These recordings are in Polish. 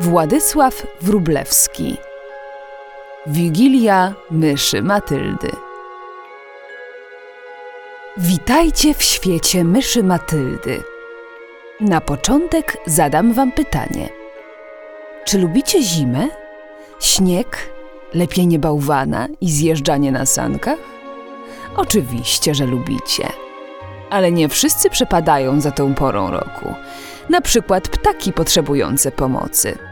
Władysław Wrublewski Wigilia myszy Matyldy Witajcie w świecie myszy Matyldy. Na początek zadam wam pytanie. Czy lubicie zimę? Śnieg? Lepienie bałwana i zjeżdżanie na sankach? Oczywiście, że lubicie. Ale nie wszyscy przepadają za tą porą roku. Na przykład ptaki potrzebujące pomocy.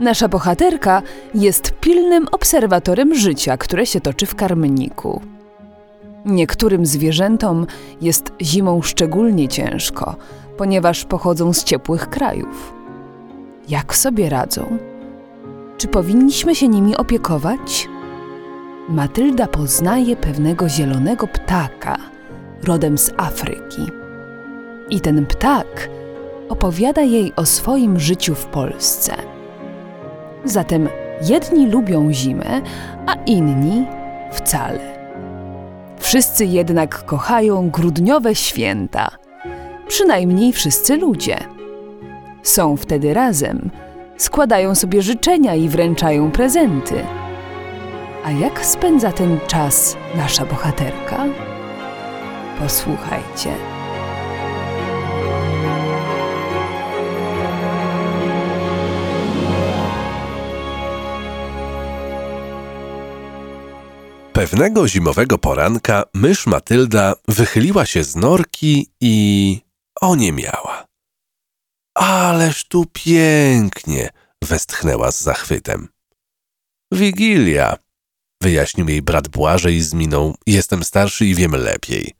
Nasza bohaterka jest pilnym obserwatorem życia, które się toczy w karmniku. Niektórym zwierzętom jest zimą szczególnie ciężko, ponieważ pochodzą z ciepłych krajów. Jak sobie radzą? Czy powinniśmy się nimi opiekować? Matylda poznaje pewnego zielonego ptaka, rodem z Afryki. I ten ptak opowiada jej o swoim życiu w Polsce. Zatem jedni lubią zimę, a inni wcale. Wszyscy jednak kochają grudniowe święta. Przynajmniej wszyscy ludzie. Są wtedy razem, składają sobie życzenia i wręczają prezenty. A jak spędza ten czas nasza bohaterka? Posłuchajcie. Pewnego zimowego poranka mysz Matylda wychyliła się z norki i oniemiała. Ależ tu pięknie! westchnęła z zachwytem. Wigilia, wyjaśnił jej brat Błażej z miną. Jestem starszy i wiem lepiej.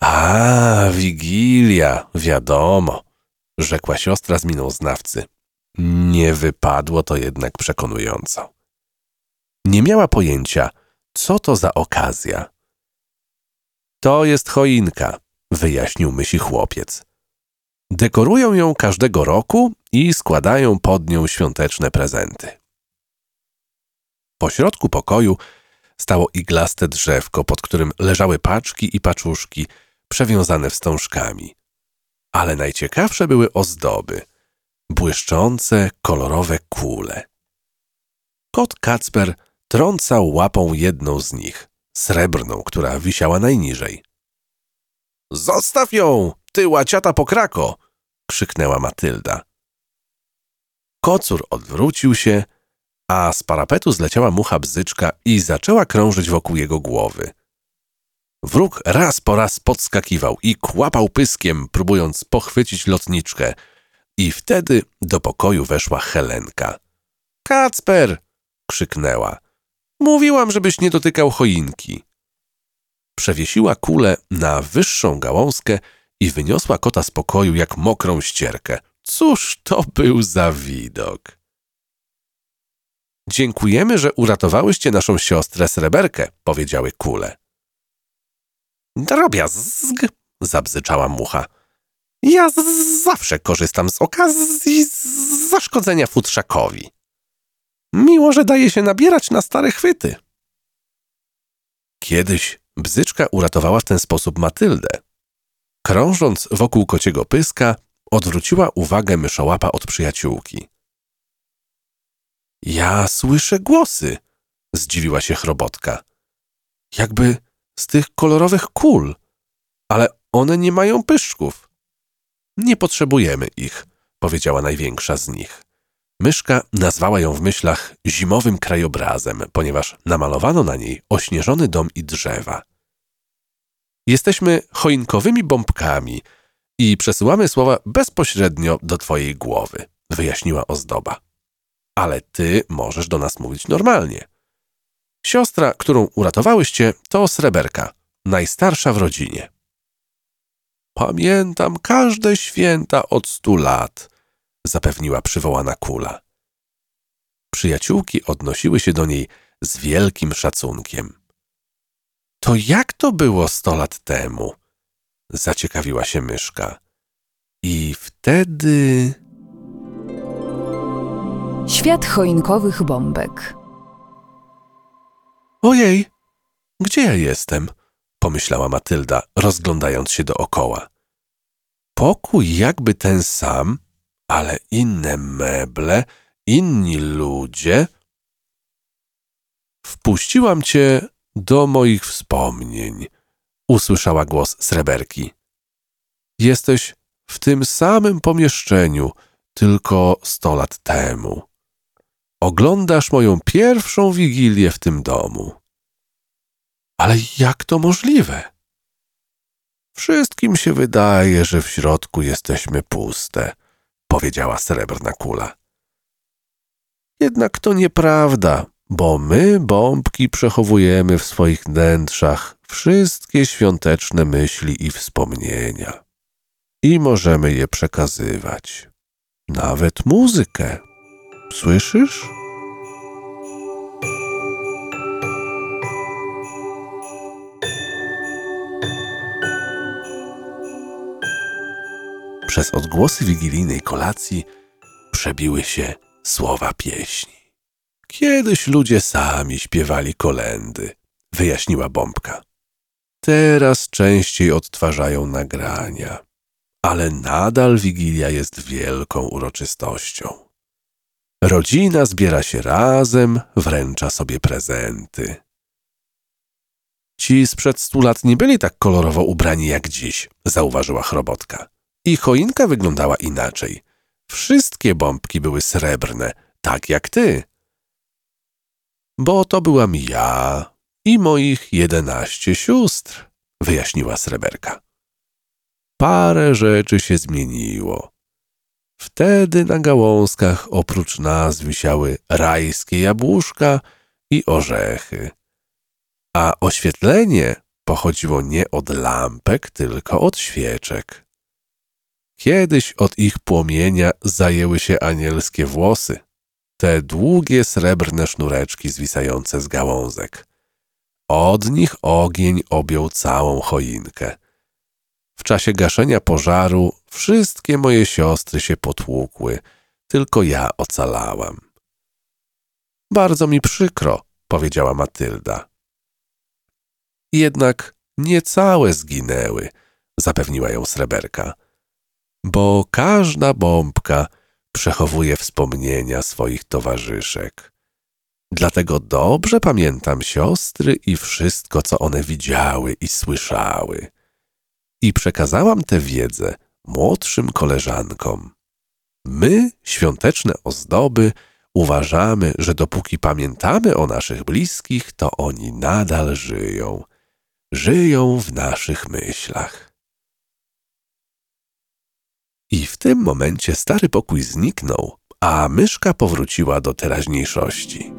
A, Wigilia, wiadomo, rzekła siostra z miną znawcy. Nie wypadło to jednak przekonująco. Nie miała pojęcia, co to za okazja? To jest choinka, wyjaśnił myśli chłopiec. Dekorują ją każdego roku i składają pod nią świąteczne prezenty. Po środku pokoju stało iglaste drzewko, pod którym leżały paczki i paczuszki przewiązane wstążkami. Ale najciekawsze były ozdoby błyszczące, kolorowe kule. Kot Kacper trącał łapą jedną z nich, srebrną, która wisiała najniżej. Zostaw ją, ty łaciata pokrako! krzyknęła Matylda. Kocur odwrócił się, a z parapetu zleciała mucha bzyczka i zaczęła krążyć wokół jego głowy. Wróg raz po raz podskakiwał i kłapał pyskiem, próbując pochwycić lotniczkę. I wtedy do pokoju weszła Helenka. Kacper! krzyknęła. Mówiłam, żebyś nie dotykał choinki. Przewiesiła kulę na wyższą gałązkę i wyniosła kota z pokoju jak mokrą ścierkę. Cóż to był za widok! Dziękujemy, że uratowałyście naszą siostrę Sreberkę, powiedziały kule. Drobiazg, zabzyczała mucha. Ja zawsze korzystam z okazji zaszkodzenia futrzakowi. Miło, że daje się nabierać na stare chwyty. Kiedyś bzyczka uratowała w ten sposób Matyldę. Krążąc wokół kociego pyska, odwróciła uwagę myszołapa od przyjaciółki. Ja słyszę głosy, zdziwiła się chrobotka. Jakby z tych kolorowych kul, ale one nie mają pyszczków. Nie potrzebujemy ich, powiedziała największa z nich. Myszka nazwała ją w myślach zimowym krajobrazem, ponieważ namalowano na niej ośnieżony dom i drzewa. Jesteśmy choinkowymi bombkami i przesyłamy słowa bezpośrednio do twojej głowy, wyjaśniła ozdoba. Ale ty możesz do nas mówić normalnie. Siostra, którą uratowałyście, to sreberka, najstarsza w rodzinie. Pamiętam każde święta od stu lat – zapewniła przywołana kula. Przyjaciółki odnosiły się do niej z wielkim szacunkiem. To jak to było sto lat temu? Zaciekawiła się myszka. I wtedy. Świat choinkowych bombek. Ojej, gdzie ja jestem? pomyślała Matylda, rozglądając się dookoła. Pokój jakby ten sam, ale inne meble, inni ludzie. Wpuściłam cię do moich wspomnień, usłyszała głos sreberki. Jesteś w tym samym pomieszczeniu, tylko sto lat temu. Oglądasz moją pierwszą wigilię w tym domu. Ale jak to możliwe? Wszystkim się wydaje, że w środku jesteśmy puste, powiedziała srebrna kula. Jednak to nieprawda, bo my, bombki, przechowujemy w swoich wnętrzach wszystkie świąteczne myśli i wspomnienia. I możemy je przekazywać. Nawet muzykę. Słyszysz? Przez odgłosy wigilijnej kolacji przebiły się słowa pieśni. Kiedyś ludzie sami śpiewali kolendy, wyjaśniła Bombka. Teraz częściej odtwarzają nagrania, ale nadal Wigilia jest wielką uroczystością. Rodzina zbiera się razem, wręcza sobie prezenty. Ci sprzed stu lat nie byli tak kolorowo ubrani jak dziś, zauważyła chrobotka. I choinka wyglądała inaczej. Wszystkie bombki były srebrne, tak jak ty. Bo to byłam ja i moich jedenaście sióstr, wyjaśniła sreberka. Parę rzeczy się zmieniło. Wtedy na gałązkach oprócz nas wisiały rajskie jabłuszka i orzechy. A oświetlenie pochodziło nie od lampek, tylko od świeczek. Kiedyś od ich płomienia zajęły się anielskie włosy, te długie srebrne sznureczki zwisające z gałązek. Od nich ogień objął całą choinkę. W czasie gaszenia pożaru wszystkie moje siostry się potłukły, tylko ja ocalałam. Bardzo mi przykro, powiedziała Matylda. Jednak nie całe zginęły, zapewniła ją sreberka bo każda bombka przechowuje wspomnienia swoich towarzyszek. Dlatego dobrze pamiętam siostry i wszystko, co one widziały i słyszały. I przekazałam tę wiedzę młodszym koleżankom. My, świąteczne ozdoby, uważamy, że dopóki pamiętamy o naszych bliskich, to oni nadal żyją. Żyją w naszych myślach. I w tym momencie stary pokój zniknął, a myszka powróciła do teraźniejszości.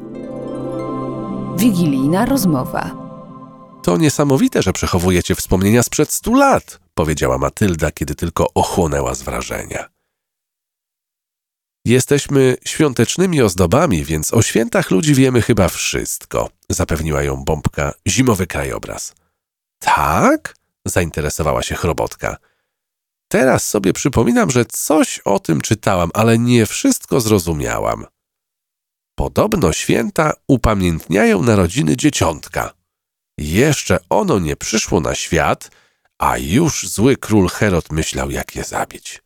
Wigilijna rozmowa. To niesamowite, że przechowujecie wspomnienia sprzed stu lat, powiedziała Matylda, kiedy tylko ochłonęła z wrażenia. Jesteśmy świątecznymi ozdobami, więc o świętach ludzi wiemy chyba wszystko, zapewniła ją bombka zimowy krajobraz. Tak? zainteresowała się chrobotka. Teraz sobie przypominam, że coś o tym czytałam, ale nie wszystko zrozumiałam. Podobno święta upamiętniają narodziny dzieciątka. Jeszcze ono nie przyszło na świat, a już zły król Herod myślał, jak je zabić.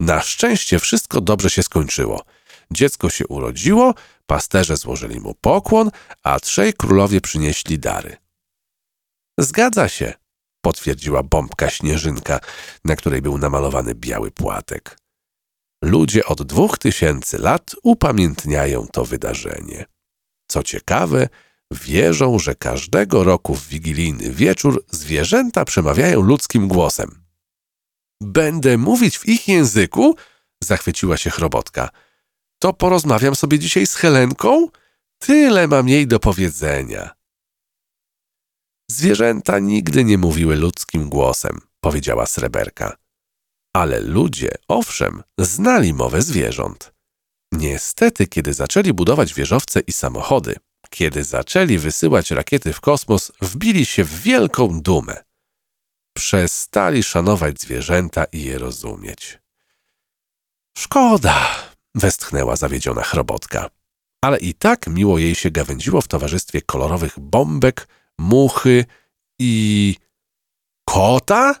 Na szczęście wszystko dobrze się skończyło. Dziecko się urodziło, pasterze złożyli mu pokłon, a trzej królowie przynieśli dary. Zgadza się, potwierdziła bombka śnieżynka, na której był namalowany biały płatek. Ludzie od dwóch tysięcy lat upamiętniają to wydarzenie. Co ciekawe, wierzą, że każdego roku w wigilijny wieczór zwierzęta przemawiają ludzkim głosem. Będę mówić w ich języku? Zachwyciła się chrobotka. To porozmawiam sobie dzisiaj z Helenką? Tyle mam jej do powiedzenia. Zwierzęta nigdy nie mówiły ludzkim głosem, powiedziała sreberka. Ale ludzie, owszem, znali mowę zwierząt. Niestety, kiedy zaczęli budować wieżowce i samochody, kiedy zaczęli wysyłać rakiety w kosmos, wbili się w wielką dumę. Przestali szanować zwierzęta i je rozumieć. Szkoda, westchnęła zawiedziona chrobotka. Ale i tak miło jej się gawędziło w towarzystwie kolorowych bombek, muchy i kota?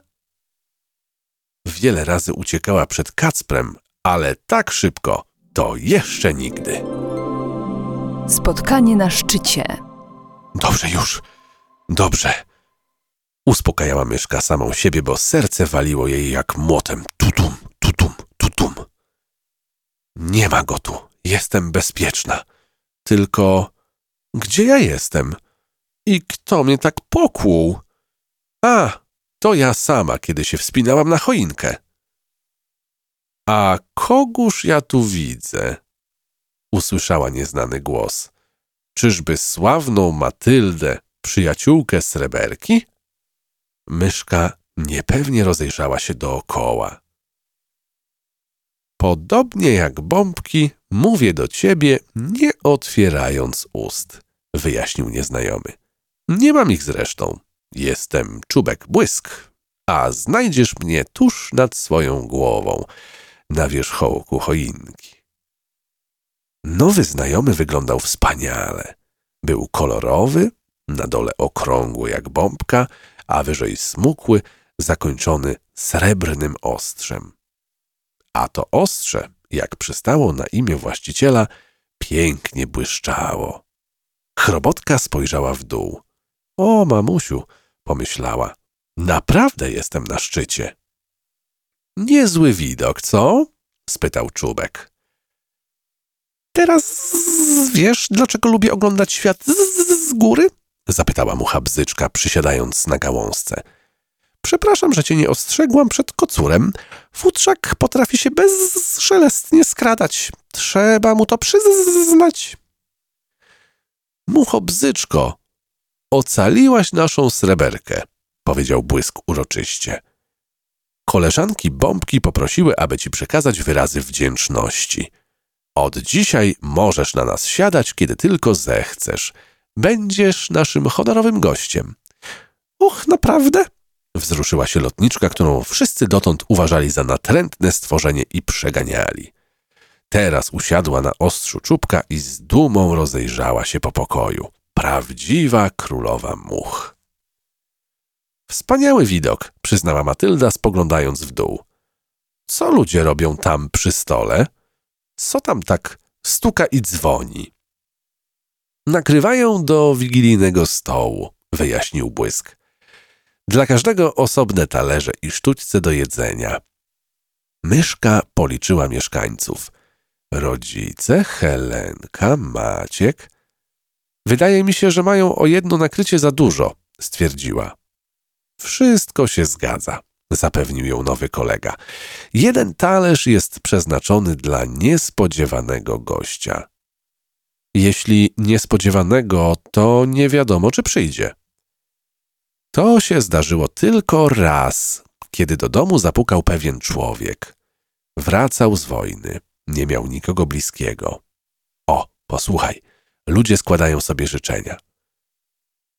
Wiele razy uciekała przed Kacprem, ale tak szybko to jeszcze nigdy. Spotkanie na szczycie. Dobrze już, dobrze. Uspokajała myszka samą siebie, bo serce waliło jej jak młotem. Tutum, tutum, tutum. Nie ma go tu. Jestem bezpieczna. Tylko gdzie ja jestem? I kto mnie tak pokłuł? A, to ja sama, kiedy się wspinałam na choinkę. A kogóż ja tu widzę? Usłyszała nieznany głos. Czyżby sławną Matyldę, przyjaciółkę sreberki? Myszka niepewnie rozejrzała się dookoła. Podobnie jak bombki, mówię do ciebie, nie otwierając ust, wyjaśnił nieznajomy. Nie mam ich zresztą. Jestem czubek błysk, a znajdziesz mnie tuż nad swoją głową, na wierzchołku choinki. Nowy znajomy wyglądał wspaniale. Był kolorowy, na dole okrągły jak bombka, a wyżej smukły, zakończony srebrnym ostrzem. A to ostrze, jak przystało na imię właściciela, pięknie błyszczało. Chrobotka spojrzała w dół. O, mamusiu, pomyślała, naprawdę jestem na szczycie. Niezły widok, co? spytał czubek. Teraz wiesz, dlaczego lubię oglądać świat z, z, góry? zapytała mucha bzyczka, przysiadając na gałązce. Przepraszam, że cię nie ostrzegłam przed kocurem. Futrzak potrafi się bezszelestnie skradać. Trzeba mu to przyznać. Mucho bzyczko, ocaliłaś naszą sreberkę, powiedział błysk uroczyście. Koleżanki bombki poprosiły, aby ci przekazać wyrazy wdzięczności. Od dzisiaj możesz na nas siadać, kiedy tylko zechcesz. Będziesz naszym honorowym gościem. Och, naprawdę? Wzruszyła się lotniczka, którą wszyscy dotąd uważali za natrętne stworzenie i przeganiali. Teraz usiadła na ostrzu czubka i z dumą rozejrzała się po pokoju. Prawdziwa królowa much. Wspaniały widok, przyznała Matylda, spoglądając w dół. Co ludzie robią tam przy stole? Co tam tak stuka i dzwoni? Nakrywają do wigilijnego stołu, wyjaśnił błysk. Dla każdego osobne talerze i sztućce do jedzenia. Myszka policzyła mieszkańców. Rodzice, Helenka, Maciek. Wydaje mi się, że mają o jedno nakrycie za dużo, stwierdziła. Wszystko się zgadza, zapewnił ją nowy kolega. Jeden talerz jest przeznaczony dla niespodziewanego gościa. Jeśli niespodziewanego, to nie wiadomo, czy przyjdzie. To się zdarzyło tylko raz, kiedy do domu zapukał pewien człowiek. Wracał z wojny, nie miał nikogo bliskiego. O, posłuchaj, ludzie składają sobie życzenia.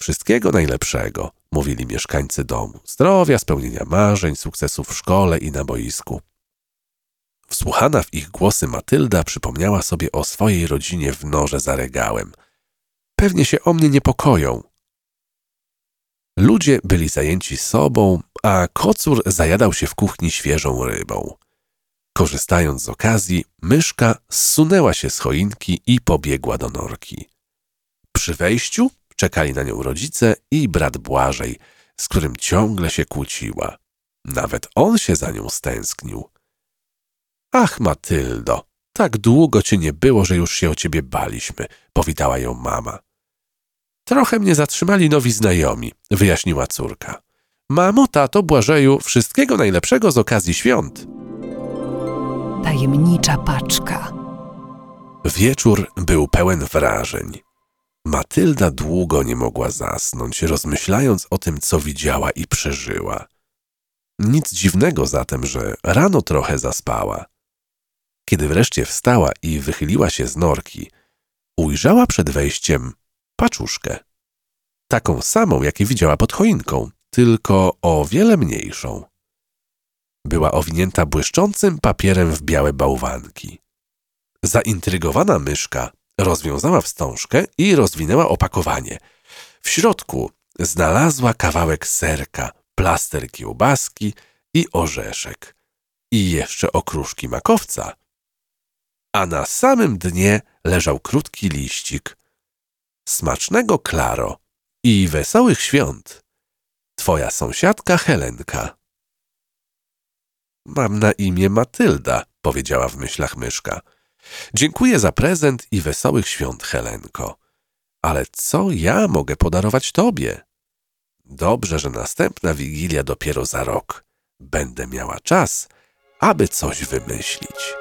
Wszystkiego najlepszego, mówili mieszkańcy domu. Zdrowia, spełnienia marzeń, sukcesów w szkole i na boisku. Wsłuchana w ich głosy Matylda przypomniała sobie o swojej rodzinie w norze za regałem. Pewnie się o mnie niepokoją. Ludzie byli zajęci sobą, a kocur zajadał się w kuchni świeżą rybą. Korzystając z okazji, myszka zsunęła się z choinki i pobiegła do norki. Przy wejściu czekali na nią rodzice i brat Błażej, z którym ciągle się kłóciła. Nawet on się za nią stęsknił. Ach, Matyldo, tak długo cię nie było, że już się o ciebie baliśmy, powitała ją mama. Trochę mnie zatrzymali nowi znajomi, wyjaśniła córka. Mamo, tato, Błażeju, wszystkiego najlepszego z okazji świąt. Tajemnicza paczka. Wieczór był pełen wrażeń. Matylda długo nie mogła zasnąć, rozmyślając o tym, co widziała i przeżyła. Nic dziwnego zatem, że rano trochę zaspała. Kiedy wreszcie wstała i wychyliła się z norki, ujrzała przed wejściem paczuszkę. Taką samą, jakiej widziała pod choinką, tylko o wiele mniejszą. Była owinięta błyszczącym papierem w białe bałwanki. Zaintrygowana myszka rozwiązała wstążkę i rozwinęła opakowanie. W środku znalazła kawałek serka, plaster kiełbaski i orzeszek. i jeszcze okruszki makowca. A na samym dnie leżał krótki liścik. Smacznego Klaro i wesołych świąt. Twoja sąsiadka Helenka. Mam na imię Matylda, powiedziała w myślach myszka. Dziękuję za prezent i wesołych świąt, Helenko. Ale co ja mogę podarować tobie? Dobrze, że następna wigilia dopiero za rok. Będę miała czas, aby coś wymyślić.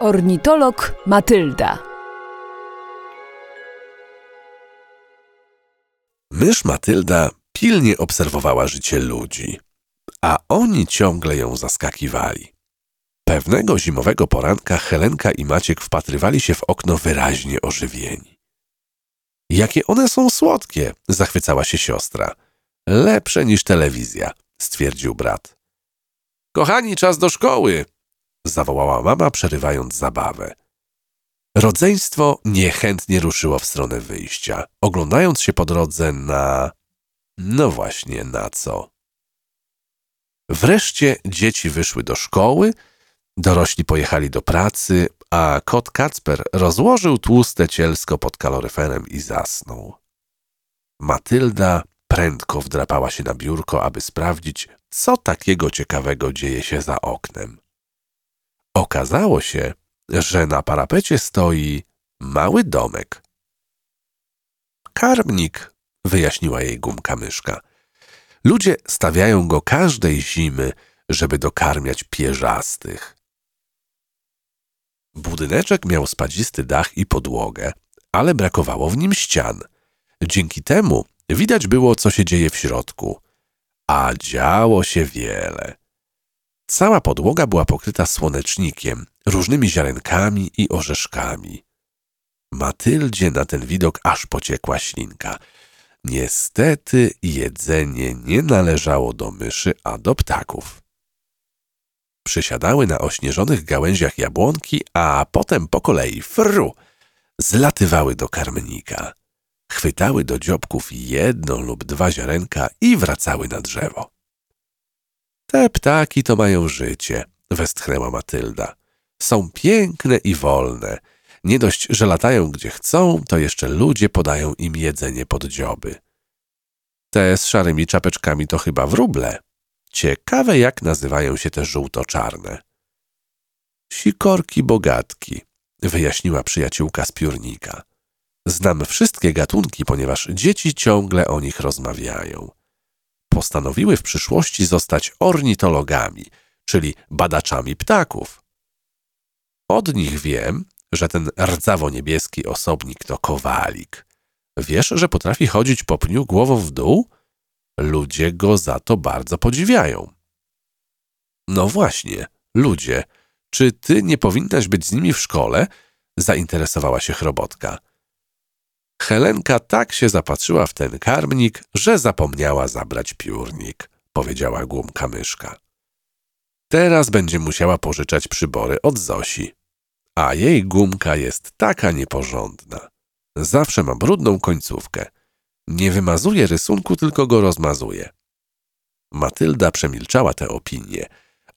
Ornitolog Matylda. Mysz Matylda pilnie obserwowała życie ludzi, a oni ciągle ją zaskakiwali. Pewnego zimowego poranka Helenka i Maciek wpatrywali się w okno wyraźnie ożywieni. Jakie one są słodkie, zachwycała się siostra. Lepsze niż telewizja, stwierdził brat. Kochani, czas do szkoły, zawołała mama, przerywając zabawę. Rodzeństwo niechętnie ruszyło w stronę wyjścia, oglądając się po drodze na. No właśnie, na co? Wreszcie dzieci wyszły do szkoły, dorośli pojechali do pracy, a kot Kacper rozłożył tłuste cielsko pod kaloryferem i zasnął. Matylda prędko wdrapała się na biurko, aby sprawdzić, co takiego ciekawego dzieje się za oknem. Okazało się, że na parapecie stoi mały domek. Karmnik, wyjaśniła jej gumka myszka. Ludzie stawiają go każdej zimy, żeby dokarmiać pierzastych. Budyneczek miał spadzisty dach i podłogę, ale brakowało w nim ścian. Dzięki temu widać było, co się dzieje w środku. A działo się wiele. Cała podłoga była pokryta słonecznikiem, różnymi ziarenkami i orzeszkami. Matyldzie na ten widok aż pociekła ślinka. Niestety jedzenie nie należało do myszy, a do ptaków. Przysiadały na ośnieżonych gałęziach jabłonki, a potem po kolei fru zlatywały do karmnika. Chwytały do dziobków jedno lub dwa ziarenka i wracały na drzewo. Te ptaki to mają życie, westchnęła Matylda. Są piękne i wolne. Nie dość, że latają gdzie chcą, to jeszcze ludzie podają im jedzenie pod dzioby. Te z szarymi czapeczkami to chyba wróble. Ciekawe, jak nazywają się te żółto-czarne. Sikorki bogatki, wyjaśniła przyjaciółka z piórnika. Znam wszystkie gatunki, ponieważ dzieci ciągle o nich rozmawiają. Postanowiły w przyszłości zostać ornitologami, czyli badaczami ptaków. Od nich wiem, że ten rdzawo-niebieski osobnik to kowalik. Wiesz, że potrafi chodzić po pniu głową w dół? Ludzie go za to bardzo podziwiają. No właśnie, ludzie, czy ty nie powinnaś być z nimi w szkole? Zainteresowała się chrobotka. Helenka tak się zapatrzyła w ten karmnik, że zapomniała zabrać piórnik, powiedziała głumka myszka. Teraz będzie musiała pożyczać przybory od Zosi. A jej gumka jest taka nieporządna. Zawsze ma brudną końcówkę. Nie wymazuje rysunku, tylko go rozmazuje. Matylda przemilczała tę opinię.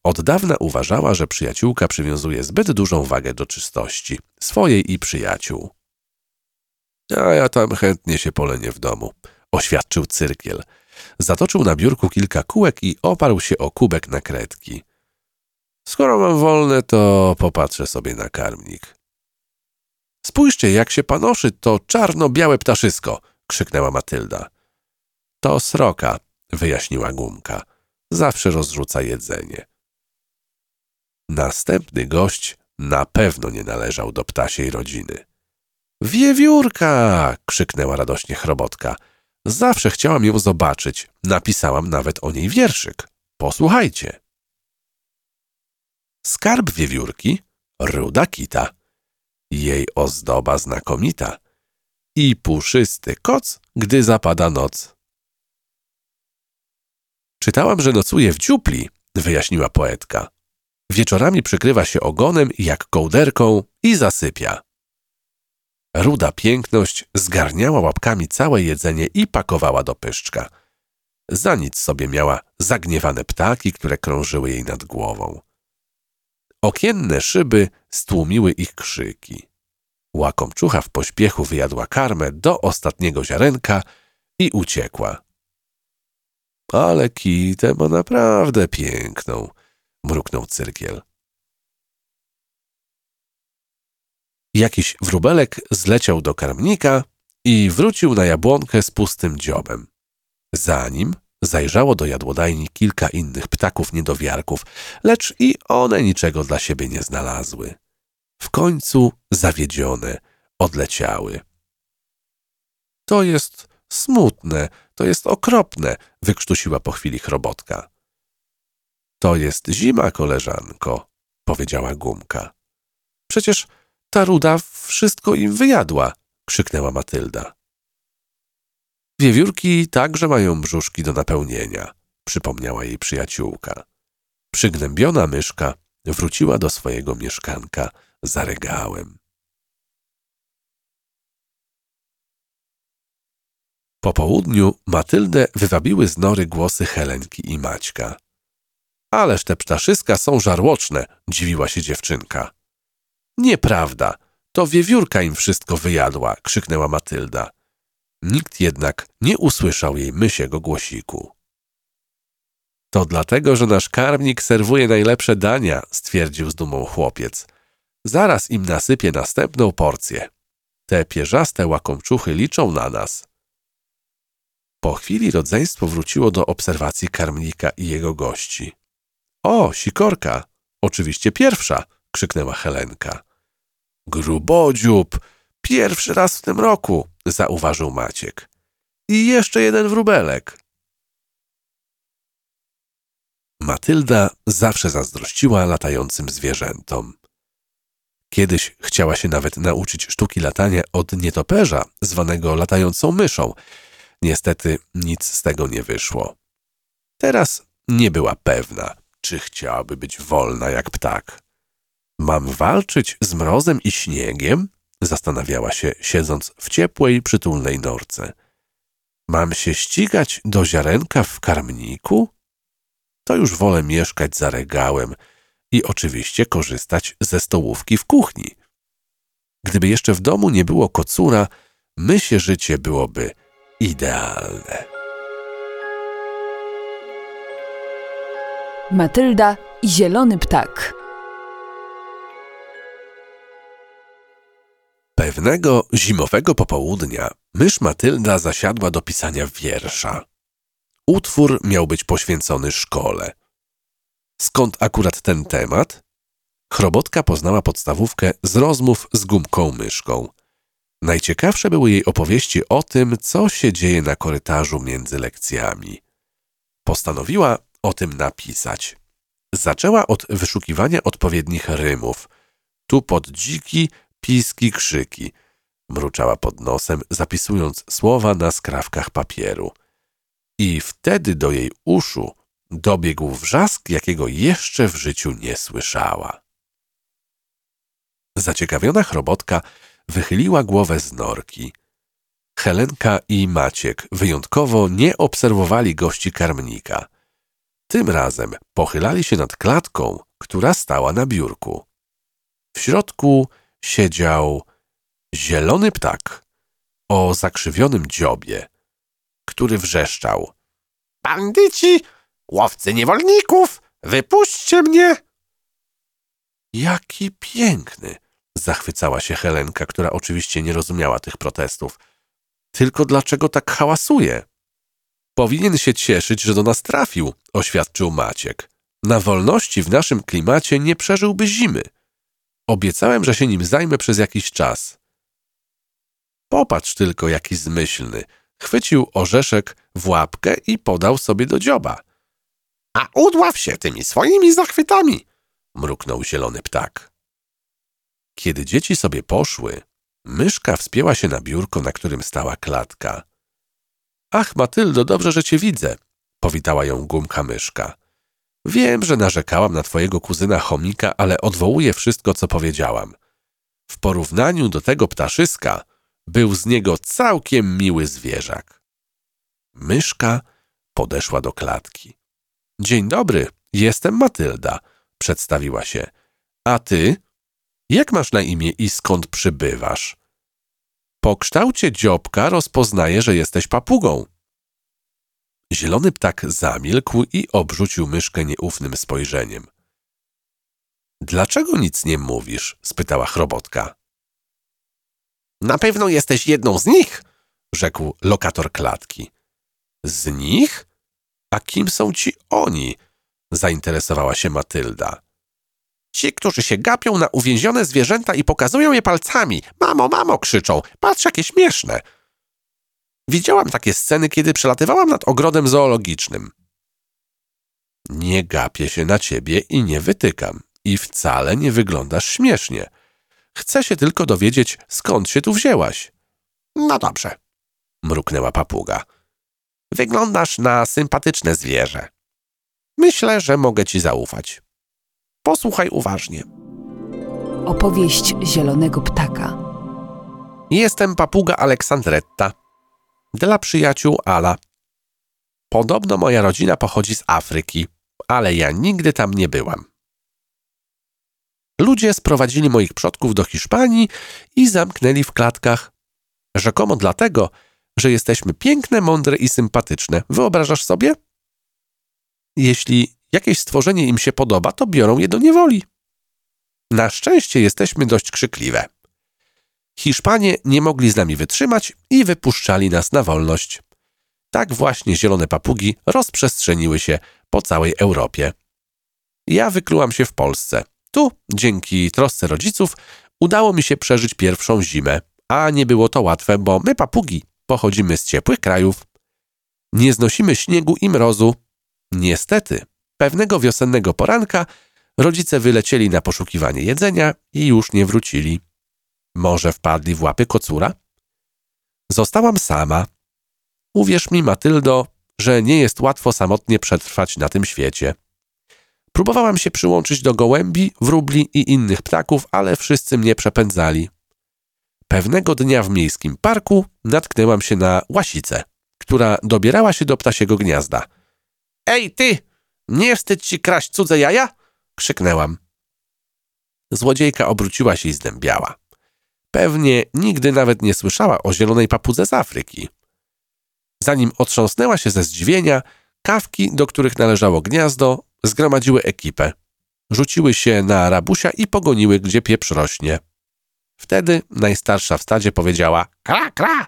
Od dawna uważała, że przyjaciółka przywiązuje zbyt dużą wagę do czystości, swojej i przyjaciół. A ja tam chętnie się polenię w domu, oświadczył cyrkiel. Zatoczył na biurku kilka kółek i oparł się o kubek na kredki. Skoro mam wolne, to popatrzę sobie na karmnik. Spójrzcie, jak się panoszy to czarno-białe ptaszysko, krzyknęła Matylda. To sroka, wyjaśniła gumka. Zawsze rozrzuca jedzenie. Następny gość na pewno nie należał do ptasiej rodziny. Wiewiórka! krzyknęła radośnie chrobotka. Zawsze chciałam ją zobaczyć. Napisałam nawet o niej wierszyk. Posłuchajcie. Skarb wiewiórki, ruda kita. Jej ozdoba znakomita. I puszysty koc, gdy zapada noc. Czytałam, że nocuje w dziupli, wyjaśniła poetka. Wieczorami przykrywa się ogonem jak kołderką i zasypia. Ruda piękność zgarniała łapkami całe jedzenie i pakowała do pyszczka. Za nic sobie miała zagniewane ptaki, które krążyły jej nad głową. Okienne szyby stłumiły ich krzyki. Łakomczucha w pośpiechu wyjadła karmę do ostatniego ziarenka i uciekła. Ale kitę ma naprawdę piękną, mruknął cyrkiel. Jakiś wróbelek zleciał do karmnika i wrócił na jabłonkę z pustym dziobem. Za nim zajrzało do jadłodajni kilka innych ptaków niedowiarków, lecz i one niczego dla siebie nie znalazły. W końcu, zawiedzione, odleciały. To jest smutne, to jest okropne, wykrztusiła po chwili chrobotka. To jest zima, koleżanko, powiedziała gumka. Przecież ta ruda wszystko im wyjadła, krzyknęła Matylda. Wiewiórki także mają brzuszki do napełnienia, przypomniała jej przyjaciółka. Przygnębiona myszka wróciła do swojego mieszkanka za regałem. Po południu Matyldę wywabiły z nory głosy Helenki i Maćka. Ależ te ptaszyska są żarłoczne, dziwiła się dziewczynka. Nieprawda, to wiewiórka im wszystko wyjadła, krzyknęła Matylda. Nikt jednak nie usłyszał jej mysiego głosiku. To dlatego, że nasz karmnik serwuje najlepsze dania, stwierdził z dumą chłopiec. Zaraz im nasypię następną porcję. Te pierzaste łakomczuchy liczą na nas. Po chwili rodzeństwo wróciło do obserwacji karmnika i jego gości. O, sikorka! Oczywiście pierwsza! krzyknęła Helenka. Grubodziób! Pierwszy raz w tym roku! Zauważył Maciek. I jeszcze jeden wróbelek. Matylda zawsze zazdrościła latającym zwierzętom. Kiedyś chciała się nawet nauczyć sztuki latania od nietoperza, zwanego latającą myszą. Niestety nic z tego nie wyszło. Teraz nie była pewna, czy chciałaby być wolna jak ptak. Mam walczyć z mrozem i śniegiem? Zastanawiała się, siedząc w ciepłej, przytulnej norce. Mam się ścigać do ziarenka w karmniku? To już wolę mieszkać za regałem i oczywiście korzystać ze stołówki w kuchni. Gdyby jeszcze w domu nie było kocura, mysie życie byłoby idealne. Matylda i zielony ptak. Pewnego zimowego popołudnia mysz Matylda zasiadła do pisania wiersza. Utwór miał być poświęcony szkole. Skąd akurat ten temat? Chrobotka poznała podstawówkę z rozmów z gumką myszką. Najciekawsze były jej opowieści o tym, co się dzieje na korytarzu między lekcjami. Postanowiła o tym napisać. Zaczęła od wyszukiwania odpowiednich rymów. Tu pod dziki, piski, krzyki. Mruczała pod nosem, zapisując słowa na skrawkach papieru. I wtedy do jej uszu dobiegł wrzask, jakiego jeszcze w życiu nie słyszała. Zaciekawiona chrobotka wychyliła głowę z norki. Helenka i Maciek wyjątkowo nie obserwowali gości karmnika. Tym razem pochylali się nad klatką, która stała na biurku. W środku siedział zielony ptak o zakrzywionym dziobie, który wrzeszczał. Bandyci, łowcy niewolników, wypuśćcie mnie! Jaki piękny! Zachwycała się Helenka, która oczywiście nie rozumiała tych protestów. Tylko dlaczego tak hałasuje? Powinien się cieszyć, że do nas trafił, oświadczył Maciek. Na wolności w naszym klimacie nie przeżyłby zimy. Obiecałem, że się nim zajmę przez jakiś czas. Popatrz tylko, jaki zmyślny. Chwycił orzeszek w łapkę i podał sobie do dzioba. A udław się tymi swoimi zachwytami, mruknął zielony ptak. Kiedy dzieci sobie poszły, myszka wspięła się na biurko, na którym stała klatka. Ach, Matyldo, dobrze, że cię widzę, powitała ją gumka myszka. Wiem, że narzekałam na twojego kuzyna chomika, ale odwołuję wszystko, co powiedziałam. W porównaniu do tego ptaszyska był z niego całkiem miły zwierzak. Myszka podeszła do klatki. Dzień dobry, jestem Matylda, przedstawiła się. A ty? Jak masz na imię i skąd przybywasz? Po kształcie dziobka rozpoznaję, że jesteś papugą. Zielony ptak zamilkł i obrzucił myszkę nieufnym spojrzeniem. Dlaczego nic nie mówisz? spytała chrobotka. Na pewno jesteś jedną z nich, rzekł lokator klatki. Z nich? A kim są ci oni? zainteresowała się Matylda. Ci, którzy się gapią na uwięzione zwierzęta i pokazują je palcami. Mamo, mamo, krzyczą. Patrz, jakie śmieszne. Widziałam takie sceny, kiedy przelatywałam nad ogrodem zoologicznym. Nie gapię się na ciebie i nie wytykam. I wcale nie wyglądasz śmiesznie. Chcę się tylko dowiedzieć, skąd się tu wzięłaś. No dobrze, mruknęła papuga. Wyglądasz na sympatyczne zwierzę. Myślę, że mogę ci zaufać. Posłuchaj uważnie. Opowieść zielonego ptaka. Jestem papuga Aleksandretta. Dla przyjaciół Ala. Podobno moja rodzina pochodzi z Afryki, ale ja nigdy tam nie byłam. Ludzie sprowadzili moich przodków do Hiszpanii i zamknęli w klatkach. Rzekomo dlatego, że jesteśmy piękne, mądre i sympatyczne. Wyobrażasz sobie? Jeśli jakieś stworzenie im się podoba, to biorą je do niewoli. Na szczęście jesteśmy dość krzykliwe. Hiszpanie nie mogli z nami wytrzymać i wypuszczali nas na wolność. Tak właśnie zielone papugi rozprzestrzeniły się po całej Europie. Ja wyklułam się w Polsce. Tu, dzięki trosce rodziców, udało mi się przeżyć pierwszą zimę, a nie było to łatwe, bo my papugi pochodzimy z ciepłych krajów. Nie znosimy śniegu i mrozu. Niestety, pewnego wiosennego poranka rodzice wylecieli na poszukiwanie jedzenia i już nie wrócili. Może wpadli w łapy kocura? Zostałam sama. Uwierz mi, Matyldo, że nie jest łatwo samotnie przetrwać na tym świecie. Próbowałam się przyłączyć do gołębi, wróbli i innych ptaków, ale wszyscy mnie przepędzali. Pewnego dnia w miejskim parku natknęłam się na łasicę, która dobierała się do ptasiego gniazda. Ej, ty! Nie wstydź ci kraść cudze jaja? krzyknęłam. Złodziejka obróciła się i zdębiała. Pewnie nigdy nawet nie słyszała o zielonej papudze z Afryki. Zanim otrząsnęła się ze zdziwienia, kawki, do których należało gniazdo, zgromadziły ekipę. Rzuciły się na rabusia i pogoniły, gdzie pieprz rośnie. Wtedy najstarsza w stadzie powiedziała kra, kra!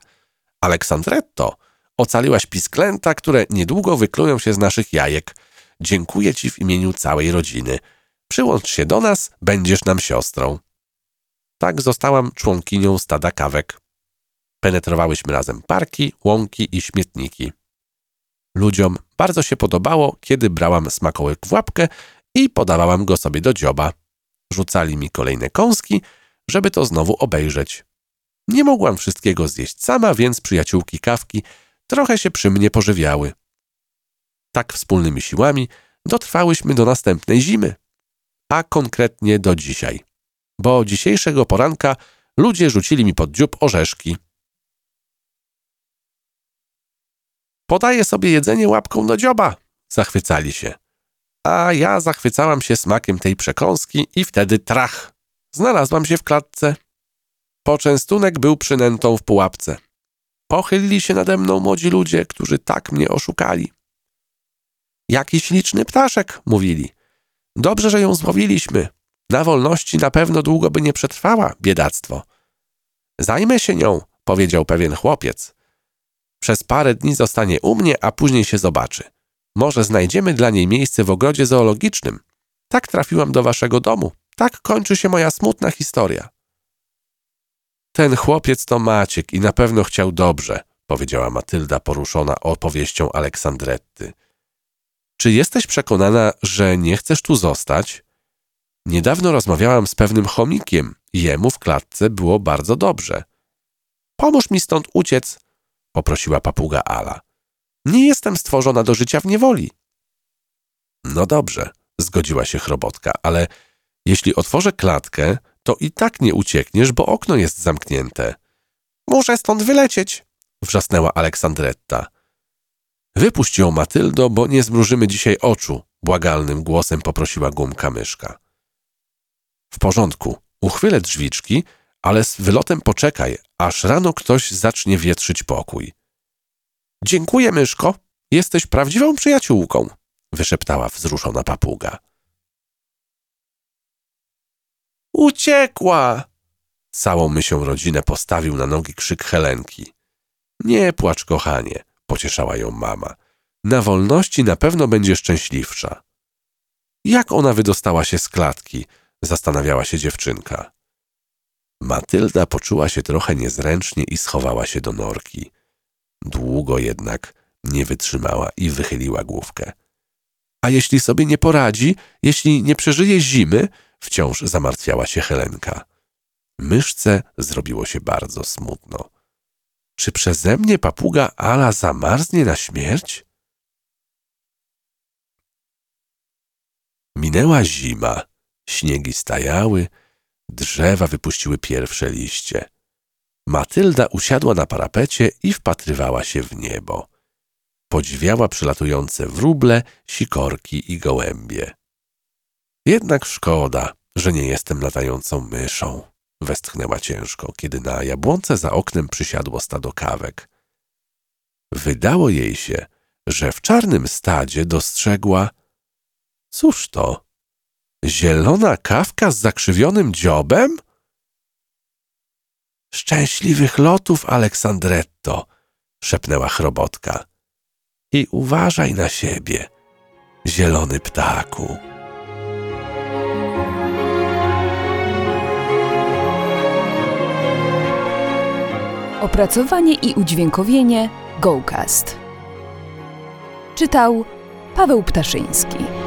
Aleksandretto, ocaliłaś pisklęta, które niedługo wyklują się z naszych jajek. Dziękuję ci w imieniu całej rodziny. Przyłącz się do nas, będziesz nam siostrą. Tak zostałam członkinią stada kawek. Penetrowałyśmy razem parki, łąki i śmietniki. Ludziom bardzo się podobało, kiedy brałam smakołyk w łapkę i podawałam go sobie do dzioba. Rzucali mi kolejne kąski, żeby to znowu obejrzeć. Nie mogłam wszystkiego zjeść sama, więc przyjaciółki kawki trochę się przy mnie pożywiały. Tak wspólnymi siłami dotrwałyśmy do następnej zimy, a konkretnie do dzisiaj, bo dzisiejszego poranka ludzie rzucili mi pod dziób orzeszki. Podaję sobie jedzenie łapką do dzioba, zachwycali się. A ja zachwycałam się smakiem tej przekąski i wtedy trach. Znalazłam się w klatce. Poczęstunek był przynętą w pułapce. Pochylili się nade mną młodzi ludzie, którzy tak mnie oszukali. Jaki śliczny ptaszek, mówili. Dobrze, że ją złowiliśmy. Na wolności na pewno długo by nie przetrwała, biedactwo. Zajmę się nią, powiedział pewien chłopiec. Przez parę dni zostanie u mnie, a później się zobaczy. Może znajdziemy dla niej miejsce w ogrodzie zoologicznym. Tak trafiłam do waszego domu. Tak kończy się moja smutna historia. Ten chłopiec to Maciek i na pewno chciał dobrze, powiedziała Matylda poruszona opowieścią Aleksandretty. Czy jesteś przekonana, że nie chcesz tu zostać? Niedawno rozmawiałam z pewnym chomikiem jemu w klatce było bardzo dobrze. Pomóż mi stąd uciec, poprosiła papuga Ala. Nie jestem stworzona do życia w niewoli. No dobrze, zgodziła się chrobotka, ale jeśli otworzę klatkę, to i tak nie uciekniesz, bo okno jest zamknięte. Muszę stąd wylecieć, wrzasnęła Aleksandretta. Wypuść ją, Matyldo, bo nie zmrużymy dzisiaj oczu, błagalnym głosem poprosiła gumka myszka. W porządku, uchwylę drzwiczki, ale z wylotem poczekaj, aż rano ktoś zacznie wietrzyć pokój. Dziękuję, myszko, jesteś prawdziwą przyjaciółką, wyszeptała wzruszona papuga. Uciekła! Całą mysią rodzinę postawił na nogi krzyk Helenki. Nie płacz, kochanie, pocieszała ją mama. Na wolności na pewno będzie szczęśliwsza. Jak ona wydostała się z klatki? Zastanawiała się dziewczynka. Matylda poczuła się trochę niezręcznie i schowała się do norki. Długo jednak nie wytrzymała i wychyliła główkę. A jeśli sobie nie poradzi, jeśli nie przeżyje zimy, wciąż zamartwiała się Helenka. Myszce zrobiło się bardzo smutno. Czy przeze mnie papuga Ala zamarznie na śmierć? Minęła zima, śniegi stajały, drzewa wypuściły pierwsze liście. Matylda usiadła na parapecie i wpatrywała się w niebo. Podziwiała przylatujące wróble, sikorki i gołębie. Jednak szkoda, że nie jestem latającą myszą, westchnęła ciężko, kiedy na jabłonce za oknem przysiadło stado kawek. Wydało jej się, że w czarnym stadzie dostrzegła Cóż to? Zielona kawka z zakrzywionym dziobem? Szczęśliwych lotów, Aleksandretto, szepnęła chrobotka. I uważaj na siebie, zielony ptaku. Opracowanie i udźwiękowienie GoCast. Czytał Paweł Ptaszyński.